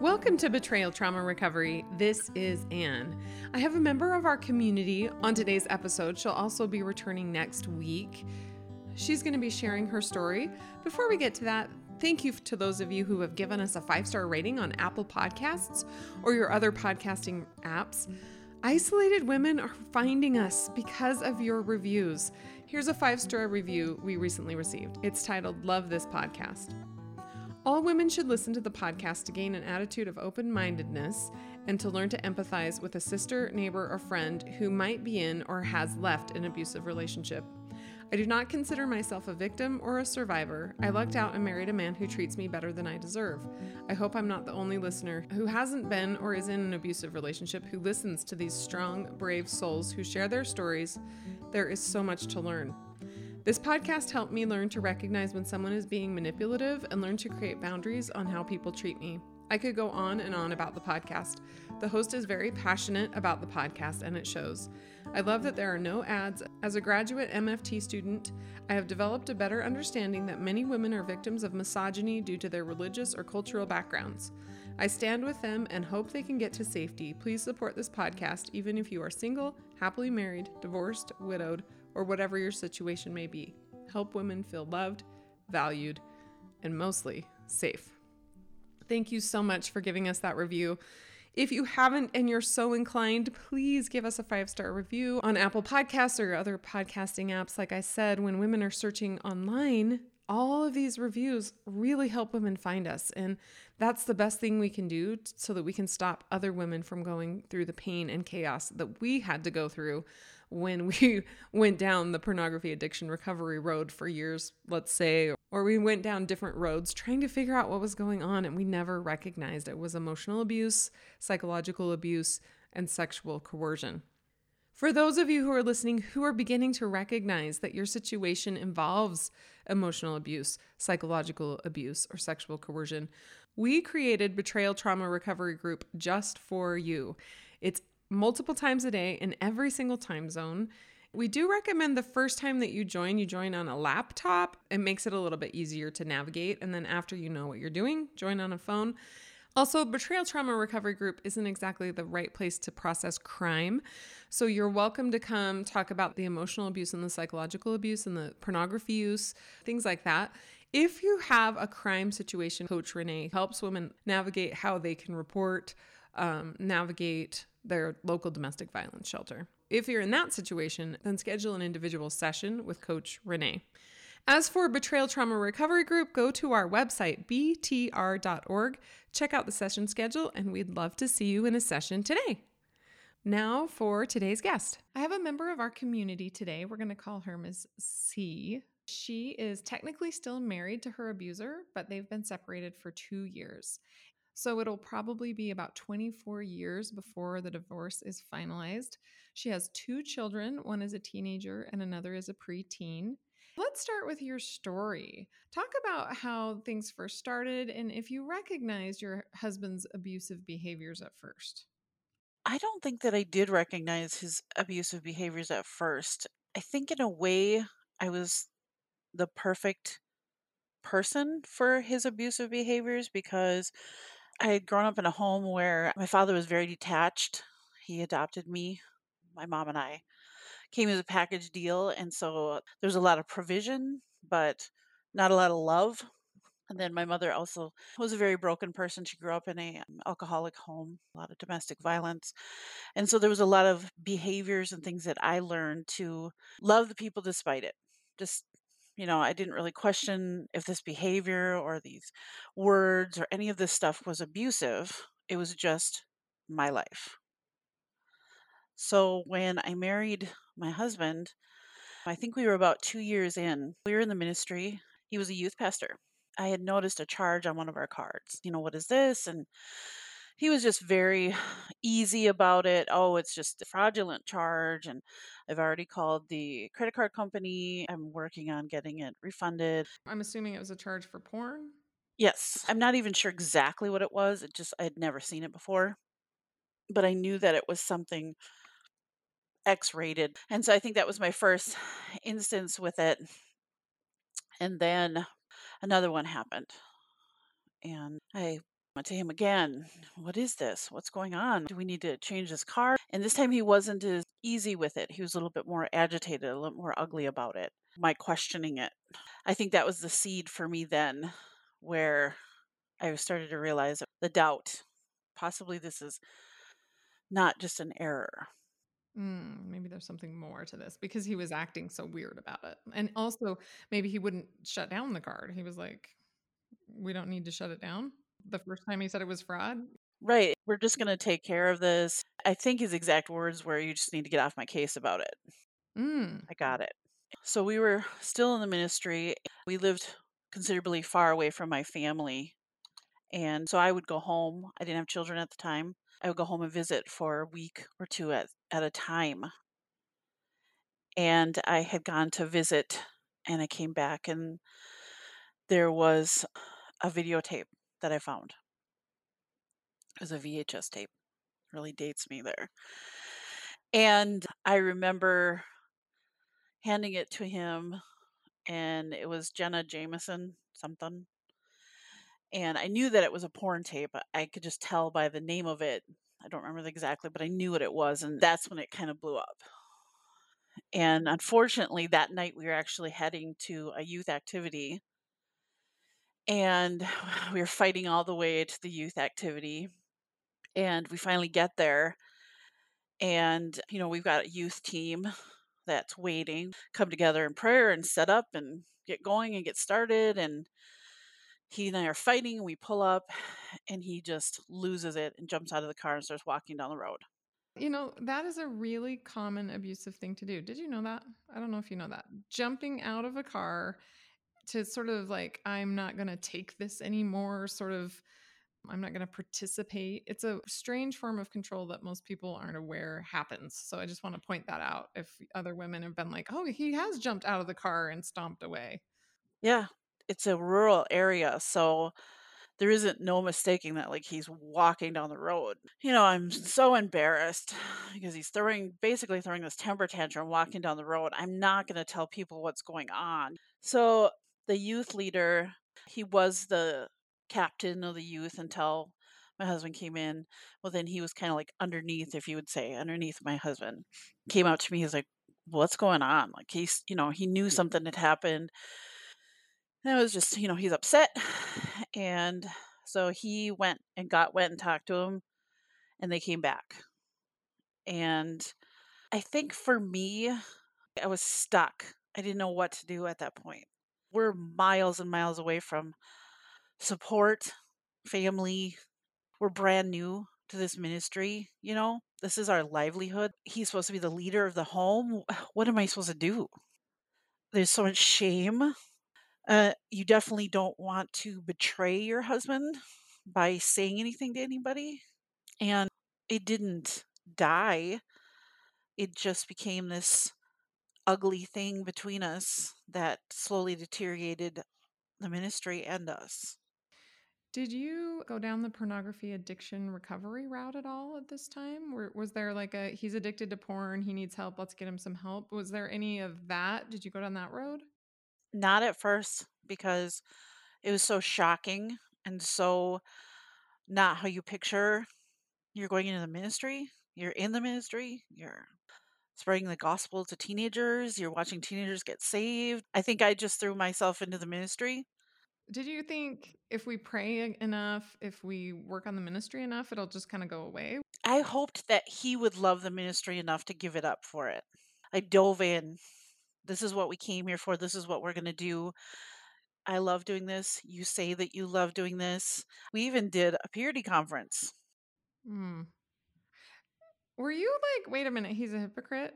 Welcome to Betrayal Trauma Recovery. This is Anne. I have a member of our community on today's episode. She'll also be returning next week. She's going to be sharing her story. Before we get to that, thank you to those of you who have given us a five star rating on Apple Podcasts or your other podcasting apps. Isolated women are finding us because of your reviews. Here's a five star review we recently received. It's titled Love This Podcast. All women should listen to the podcast to gain an attitude of open mindedness and to learn to empathize with a sister, neighbor, or friend who might be in or has left an abusive relationship. I do not consider myself a victim or a survivor. I lucked out and married a man who treats me better than I deserve. I hope I'm not the only listener who hasn't been or is in an abusive relationship who listens to these strong, brave souls who share their stories. There is so much to learn. This podcast helped me learn to recognize when someone is being manipulative and learn to create boundaries on how people treat me. I could go on and on about the podcast. The host is very passionate about the podcast and it shows. I love that there are no ads. As a graduate MFT student, I have developed a better understanding that many women are victims of misogyny due to their religious or cultural backgrounds. I stand with them and hope they can get to safety. Please support this podcast, even if you are single, happily married, divorced, widowed, or whatever your situation may be. Help women feel loved, valued, and mostly safe. Thank you so much for giving us that review. If you haven't and you're so inclined, please give us a five star review on Apple Podcasts or other podcasting apps. Like I said, when women are searching online, all of these reviews really help women find us. And that's the best thing we can do so that we can stop other women from going through the pain and chaos that we had to go through when we went down the pornography addiction recovery road for years, let's say, or we went down different roads trying to figure out what was going on and we never recognized it was emotional abuse, psychological abuse, and sexual coercion. For those of you who are listening who are beginning to recognize that your situation involves emotional abuse, psychological abuse, or sexual coercion, we created Betrayal Trauma Recovery Group just for you. It's multiple times a day in every single time zone. We do recommend the first time that you join, you join on a laptop. It makes it a little bit easier to navigate. And then after you know what you're doing, join on a phone. Also, Betrayal Trauma Recovery Group isn't exactly the right place to process crime. So you're welcome to come talk about the emotional abuse and the psychological abuse and the pornography use, things like that. If you have a crime situation, Coach Renee helps women navigate how they can report, um, navigate their local domestic violence shelter. If you're in that situation, then schedule an individual session with Coach Renee. As for Betrayal Trauma Recovery Group, go to our website, btr.org, check out the session schedule, and we'd love to see you in a session today. Now for today's guest. I have a member of our community today. We're going to call her Ms. C. She is technically still married to her abuser, but they've been separated for two years. So it'll probably be about 24 years before the divorce is finalized. She has two children one is a teenager and another is a preteen. Let's start with your story. Talk about how things first started and if you recognized your husband's abusive behaviors at first. I don't think that I did recognize his abusive behaviors at first. I think, in a way, I was the perfect person for his abusive behaviors because I had grown up in a home where my father was very detached. He adopted me. My mom and I came as a package deal. And so there was a lot of provision, but not a lot of love. And then my mother also was a very broken person. She grew up in a um, alcoholic home, a lot of domestic violence. And so there was a lot of behaviors and things that I learned to love the people despite it. Just you know, I didn't really question if this behavior or these words or any of this stuff was abusive. It was just my life. So when I married my husband, I think we were about two years in. We were in the ministry. He was a youth pastor. I had noticed a charge on one of our cards. You know, what is this? And he was just very easy about it. Oh, it's just a fraudulent charge. And I've already called the credit card company. I'm working on getting it refunded. I'm assuming it was a charge for porn. Yes. I'm not even sure exactly what it was. It just, I had never seen it before. But I knew that it was something X rated. And so I think that was my first instance with it. And then another one happened. And I to him again, "What is this? What's going on? Do we need to change this car?" And this time he wasn't as easy with it. He was a little bit more agitated, a little more ugly about it, my questioning it. I think that was the seed for me then where I started to realize the doubt. Possibly this is not just an error. Mm, maybe there's something more to this because he was acting so weird about it. And also, maybe he wouldn't shut down the card. He was like, "We don't need to shut it down." The first time he said it was fraud. Right. We're just going to take care of this. I think his exact words were, "You just need to get off my case about it." Mm. I got it. So we were still in the ministry. We lived considerably far away from my family. And so I would go home. I didn't have children at the time. I would go home and visit for a week or two at, at a time. And I had gone to visit and I came back and there was a videotape that I found. It was a VHS tape. Really dates me there. And I remember handing it to him and it was Jenna Jameson something. And I knew that it was a porn tape. I could just tell by the name of it. I don't remember exactly, but I knew what it was and that's when it kind of blew up. And unfortunately, that night we were actually heading to a youth activity. And we were fighting all the way to the youth activity. And we finally get there. And, you know, we've got a youth team that's waiting, come together in prayer and set up and get going and get started. And he and I are fighting. And we pull up and he just loses it and jumps out of the car and starts walking down the road. You know, that is a really common abusive thing to do. Did you know that? I don't know if you know that. Jumping out of a car to sort of like, I'm not going to take this anymore, sort of, I'm not going to participate. It's a strange form of control that most people aren't aware happens. So I just want to point that out. If other women have been like, oh, he has jumped out of the car and stomped away. Yeah, it's a rural area. So there isn't no mistaking that like he's walking down the road. You know, I'm mm. so embarrassed because he's throwing basically throwing this temper tantrum walking down the road. I'm not going to tell people what's going on. So the youth leader, he was the captain of the youth until my husband came in. Well, then he was kind of like underneath, if you would say, underneath my husband. Came out to me, he's like, What's going on? Like he's, you know, he knew something had happened. And it was just, you know, he's upset. And so he went and got went and talked to him and they came back. And I think for me, I was stuck. I didn't know what to do at that point. We're miles and miles away from support, family. We're brand new to this ministry, you know? This is our livelihood. He's supposed to be the leader of the home. What am I supposed to do? There's so much shame uh, you definitely don't want to betray your husband by saying anything to anybody. And it didn't die, it just became this ugly thing between us that slowly deteriorated the ministry and us. Did you go down the pornography addiction recovery route at all at this time? Or was there like a he's addicted to porn, he needs help, let's get him some help? Was there any of that? Did you go down that road? Not at first because it was so shocking and so not how you picture you're going into the ministry. You're in the ministry. You're spreading the gospel to teenagers. You're watching teenagers get saved. I think I just threw myself into the ministry. Did you think if we pray enough, if we work on the ministry enough, it'll just kind of go away? I hoped that he would love the ministry enough to give it up for it. I dove in. This is what we came here for. This is what we're going to do. I love doing this. You say that you love doing this. We even did a purity conference. Hmm. Were you like, wait a minute, he's a hypocrite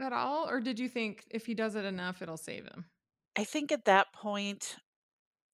at all? Or did you think if he does it enough, it'll save him? I think at that point,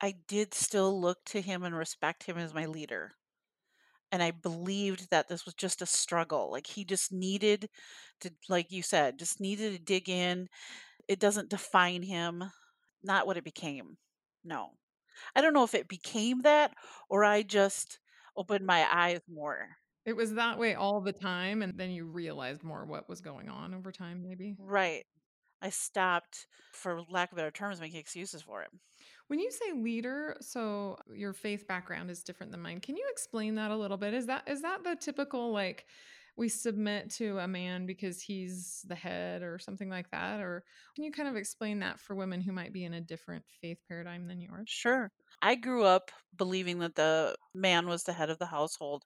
I did still look to him and respect him as my leader. And I believed that this was just a struggle. Like he just needed to, like you said, just needed to dig in. It doesn't define him, not what it became. No. I don't know if it became that or I just opened my eyes more. It was that way all the time, and then you realized more what was going on over time, maybe? Right. I stopped, for lack of better terms, making excuses for it. When you say leader, so your faith background is different than mine. Can you explain that a little bit? Is that is that the typical like we submit to a man because he's the head or something like that or can you kind of explain that for women who might be in a different faith paradigm than yours? Sure. I grew up believing that the man was the head of the household,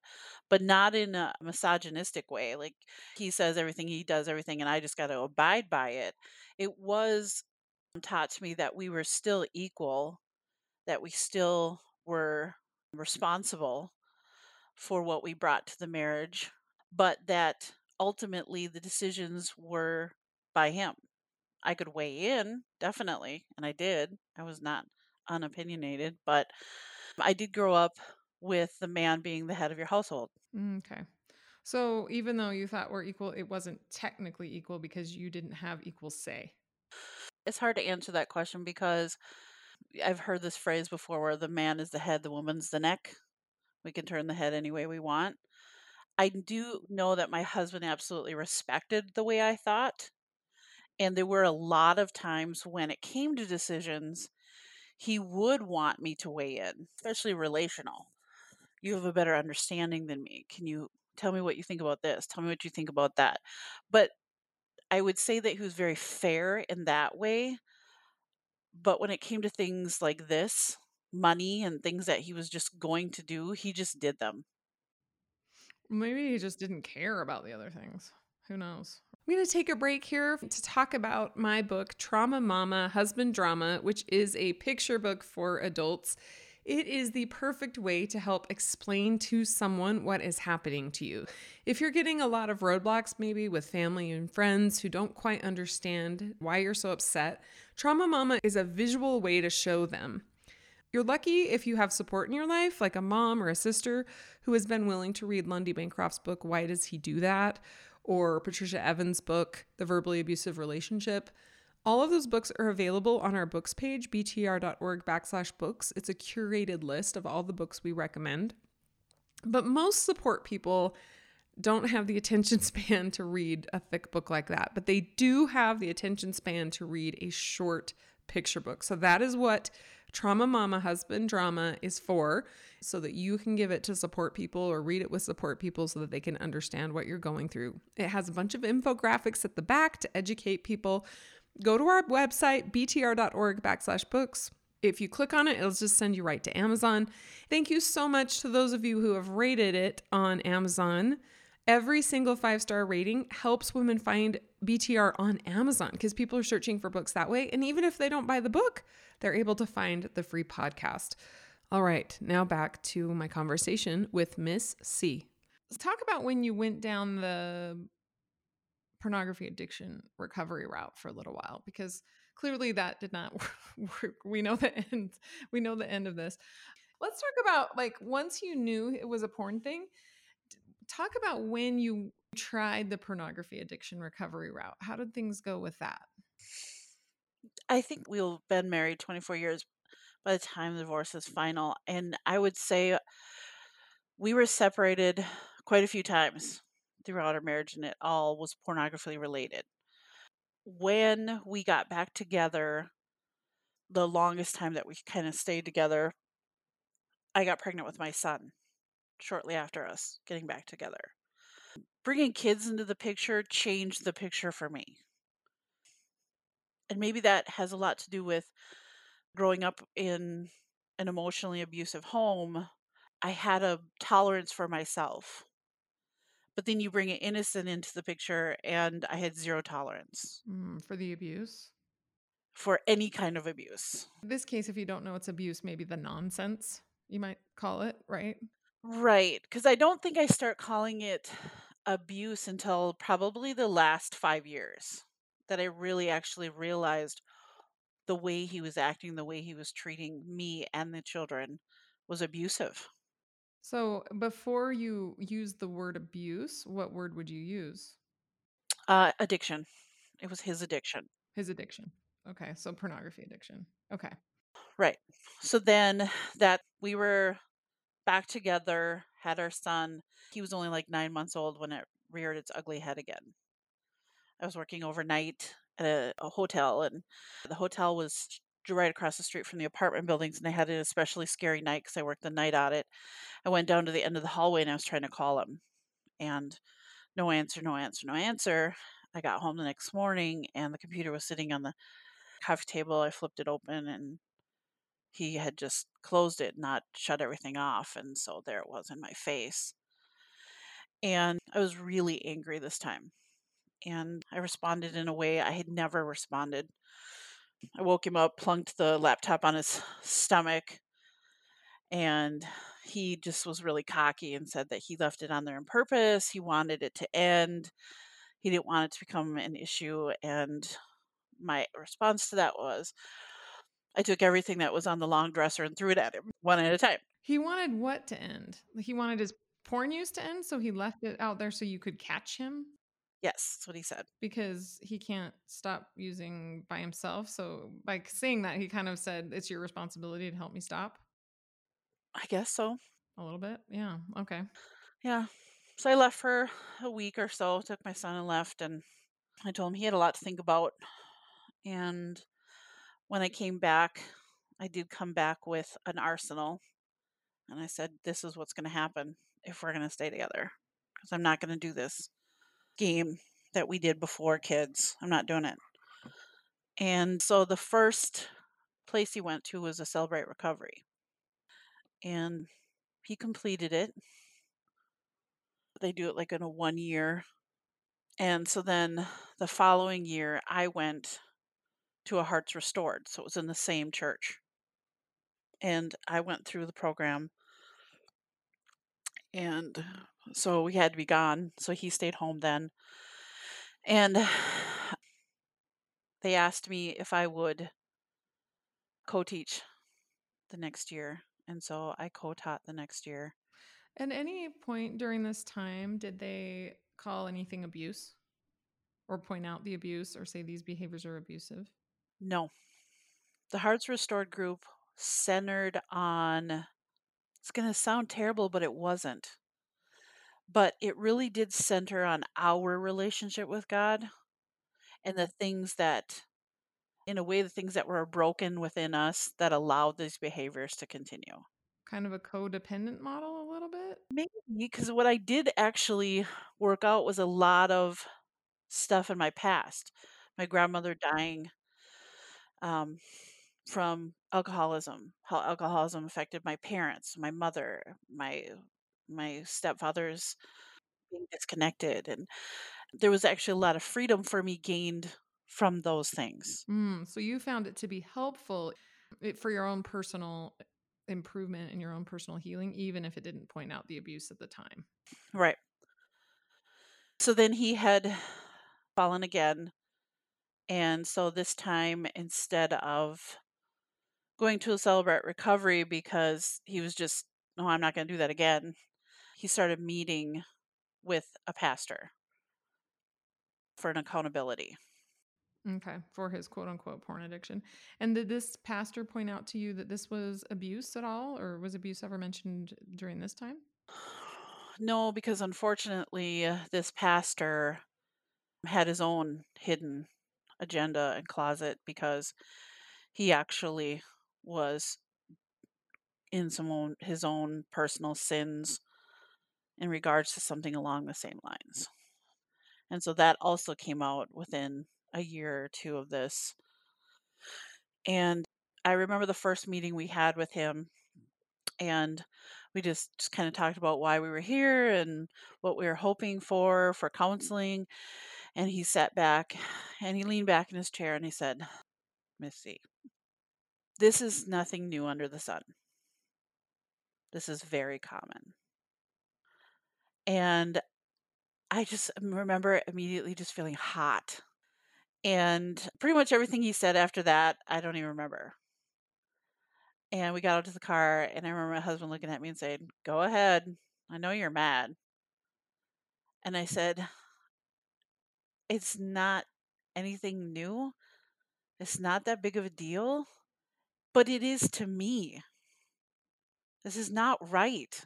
but not in a misogynistic way. Like he says everything, he does everything, and I just got to abide by it. It was taught to me that we were still equal, that we still were responsible for what we brought to the marriage, but that ultimately the decisions were by him. I could weigh in, definitely, and I did. I was not unopinionated, but I did grow up with the man being the head of your household. Mm, okay. So even though you thought we're equal, it wasn't technically equal because you didn't have equal say. It's hard to answer that question because I've heard this phrase before where the man is the head, the woman's the neck. We can turn the head any way we want. I do know that my husband absolutely respected the way I thought. And there were a lot of times when it came to decisions, he would want me to weigh in, especially relational. You have a better understanding than me. Can you tell me what you think about this? Tell me what you think about that. But I would say that he was very fair in that way. But when it came to things like this, money and things that he was just going to do, he just did them. Maybe he just didn't care about the other things. Who knows? I'm going to take a break here to talk about my book, Trauma Mama Husband Drama, which is a picture book for adults. It is the perfect way to help explain to someone what is happening to you. If you're getting a lot of roadblocks, maybe with family and friends who don't quite understand why you're so upset, Trauma Mama is a visual way to show them. You're lucky if you have support in your life, like a mom or a sister who has been willing to read Lundy Bancroft's book, Why Does He Do That? or Patricia Evans' book, The Verbally Abusive Relationship. All of those books are available on our books page, btr.org backslash books. It's a curated list of all the books we recommend. But most support people don't have the attention span to read a thick book like that, but they do have the attention span to read a short picture book. So that is what Trauma Mama Husband Drama is for, so that you can give it to support people or read it with support people so that they can understand what you're going through. It has a bunch of infographics at the back to educate people. Go to our website, btr.org backslash books. If you click on it, it'll just send you right to Amazon. Thank you so much to those of you who have rated it on Amazon. Every single five star rating helps women find BTR on Amazon because people are searching for books that way. And even if they don't buy the book, they're able to find the free podcast. All right, now back to my conversation with Miss C. Let's talk about when you went down the pornography addiction recovery route for a little while because clearly that did not work. We know the end. We know the end of this. Let's talk about like once you knew it was a porn thing, talk about when you tried the pornography addiction recovery route. How did things go with that? I think we've been married 24 years by the time the divorce is final. And I would say we were separated quite a few times throughout our marriage, and it all was pornography related. When we got back together, the longest time that we kind of stayed together, I got pregnant with my son shortly after us getting back together. Bringing kids into the picture changed the picture for me. And maybe that has a lot to do with growing up in an emotionally abusive home. I had a tolerance for myself. But then you bring an innocent into the picture, and I had zero tolerance mm, for the abuse. For any kind of abuse. In this case, if you don't know it's abuse, maybe the nonsense, you might call it, right? Right, because I don't think I start calling it abuse until probably the last 5 years that I really actually realized the way he was acting, the way he was treating me and the children was abusive. So, before you use the word abuse, what word would you use? Uh, addiction. It was his addiction. His addiction. Okay, so pornography addiction. Okay. Right. So then that we were back together, had our son. He was only like nine months old when it reared its ugly head again. I was working overnight at a, a hotel, and the hotel was right across the street from the apartment buildings, and I had an especially scary night because I worked the night audit. I went down to the end of the hallway and I was trying to call him, and no answer, no answer, no answer. I got home the next morning and the computer was sitting on the coffee table. I flipped it open and he had just closed it, not shut everything off. And so there it was in my face. And I was really angry this time. And I responded in a way I had never responded. I woke him up, plunked the laptop on his stomach, and he just was really cocky and said that he left it on there on purpose. He wanted it to end. He didn't want it to become an issue. And my response to that was I took everything that was on the long dresser and threw it at him one at a time. He wanted what to end? He wanted his porn use to end, so he left it out there so you could catch him? Yes, that's what he said. Because he can't stop using by himself. So by saying that, he kind of said, It's your responsibility to help me stop. I guess so. A little bit. Yeah. Okay. Yeah. So I left for a week or so, took my son and left, and I told him he had a lot to think about. And when I came back, I did come back with an arsenal. And I said, This is what's going to happen if we're going to stay together. Because I'm not going to do this game that we did before kids. I'm not doing it. And so the first place he went to was a Celebrate Recovery. And he completed it. They do it like in a one year. And so then the following year, I went to a Hearts Restored. So it was in the same church. And I went through the program. And so we had to be gone. So he stayed home then. And they asked me if I would co teach the next year. And so I co taught the next year. At any point during this time, did they call anything abuse or point out the abuse or say these behaviors are abusive? No. The Hearts Restored group centered on, it's going to sound terrible, but it wasn't. But it really did center on our relationship with God and the things that, in a way, the things that were broken within us that allowed these behaviors to continue. Kind of a codependent model, a little bit? Maybe, because what I did actually work out was a lot of stuff in my past. My grandmother dying um, from alcoholism, how alcoholism affected my parents, my mother, my my stepfather's being disconnected, and there was actually a lot of freedom for me gained from those things. Mm, so you found it to be helpful for your own personal improvement and your own personal healing, even if it didn't point out the abuse at the time. Right. So then he had fallen again. And so this time, instead of going to a celebrate recovery because he was just, no, I'm not going to do that again, he started meeting with a pastor for an accountability. Okay, for his quote unquote porn addiction. And did this pastor point out to you that this was abuse at all, or was abuse ever mentioned during this time? No, because unfortunately, uh, this pastor had his own hidden agenda and closet because he actually was in some own, his own personal sins in regards to something along the same lines. And so that also came out within a year or two of this. And I remember the first meeting we had with him, and we just, just kind of talked about why we were here and what we were hoping for for counseling. And he sat back and he leaned back in his chair and he said, Missy, this is nothing new under the sun. This is very common. And I just remember immediately just feeling hot. And pretty much everything he said after that, I don't even remember. And we got out to the car, and I remember my husband looking at me and saying, Go ahead. I know you're mad. And I said, It's not anything new. It's not that big of a deal, but it is to me. This is not right.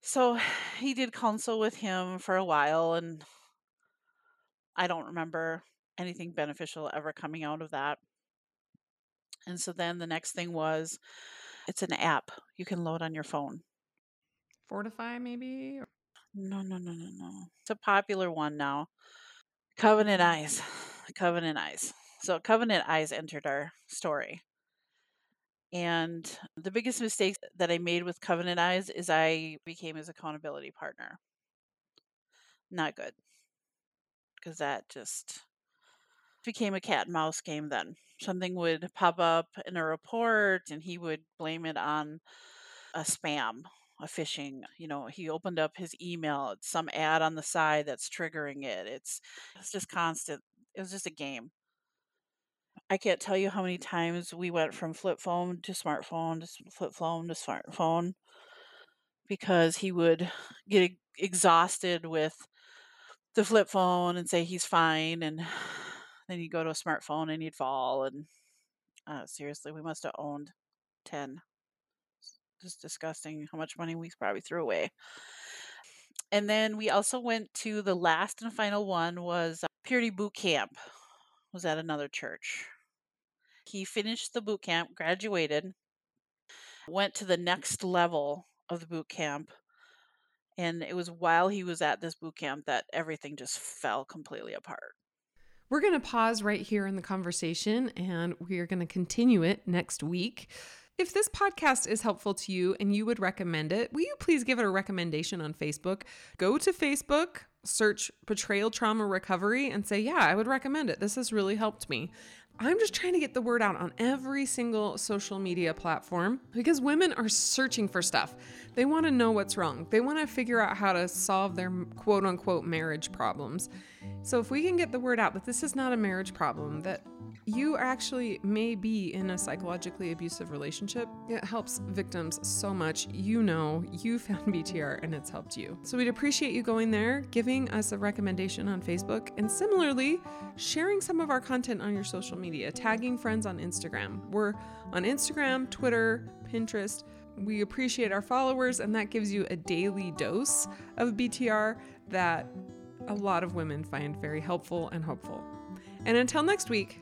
So he did counsel with him for a while, and I don't remember anything beneficial ever coming out of that. And so then the next thing was it's an app you can load on your phone. Fortify, maybe? No, no, no, no, no. It's a popular one now. Covenant mm. Eyes. Covenant Eyes. So Covenant Eyes entered our story. And the biggest mistake that I made with Covenant Eyes is I became his accountability partner. Not good. Because that just became a cat and mouse game then. Something would pop up in a report and he would blame it on a spam, phishing. You know, he opened up his email, it's some ad on the side that's triggering it. It's it's just constant. It was just a game. I can't tell you how many times we went from flip phone to smartphone to flip phone to smartphone because he would get exhausted with the flip phone and say he's fine and then you go to a smartphone and you'd fall and uh, seriously we must have owned 10 just disgusting how much money we probably threw away. And then we also went to the last and final one was uh, purity boot camp was at another church. He finished the boot camp graduated went to the next level of the boot camp and it was while he was at this boot camp that everything just fell completely apart. We're going to pause right here in the conversation and we are going to continue it next week. If this podcast is helpful to you and you would recommend it, will you please give it a recommendation on Facebook? Go to Facebook, search Betrayal Trauma Recovery, and say, Yeah, I would recommend it. This has really helped me. I'm just trying to get the word out on every single social media platform because women are searching for stuff. They want to know what's wrong, they want to figure out how to solve their quote unquote marriage problems. So, if we can get the word out that this is not a marriage problem, that you actually may be in a psychologically abusive relationship, it helps victims so much. You know, you found BTR and it's helped you. So, we'd appreciate you going there, giving us a recommendation on Facebook, and similarly, sharing some of our content on your social media, tagging friends on Instagram. We're on Instagram, Twitter, Pinterest. We appreciate our followers, and that gives you a daily dose of BTR that a lot of women find very helpful and hopeful. And until next week,